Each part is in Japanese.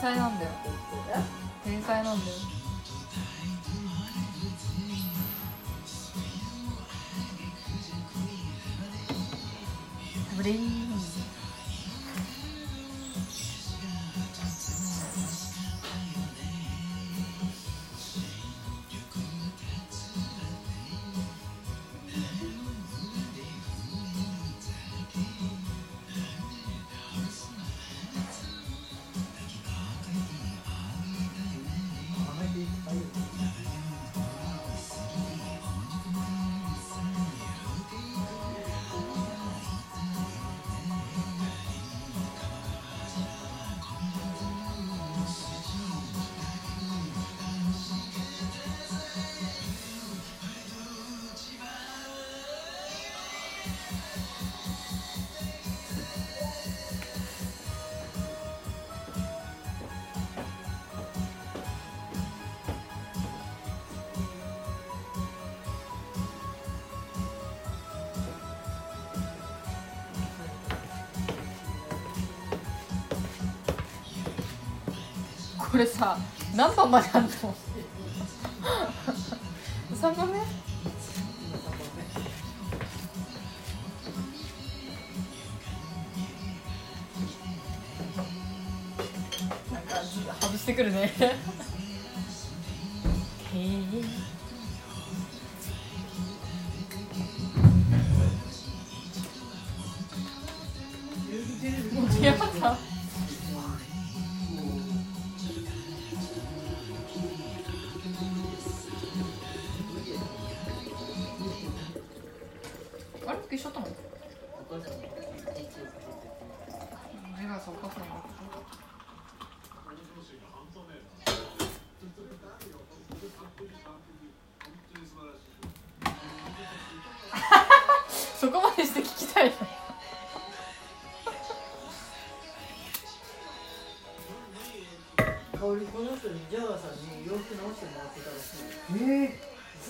才なんだよ。天才なんだよ。ブリン。これさ何番まであんの？3番目？してくるね。へえ盛り上がったあれ一緒だったの目がそうお母さんたいの香りこの人にジャガーさんに洋服直してもらってたらしい。え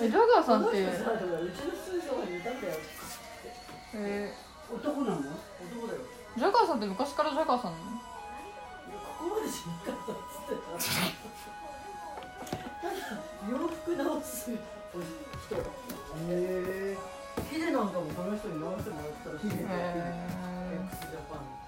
えジャガーさんって。うちのにいたんだよえー、男なの？男だよ。ー、ジャガーさんって昔からジャガーさんなの？ここまでしなかったっつって。たただ洋服直す人。へえヒデなんかもこの人に飲ませてもらったらしい、ね、えー、x ジャパン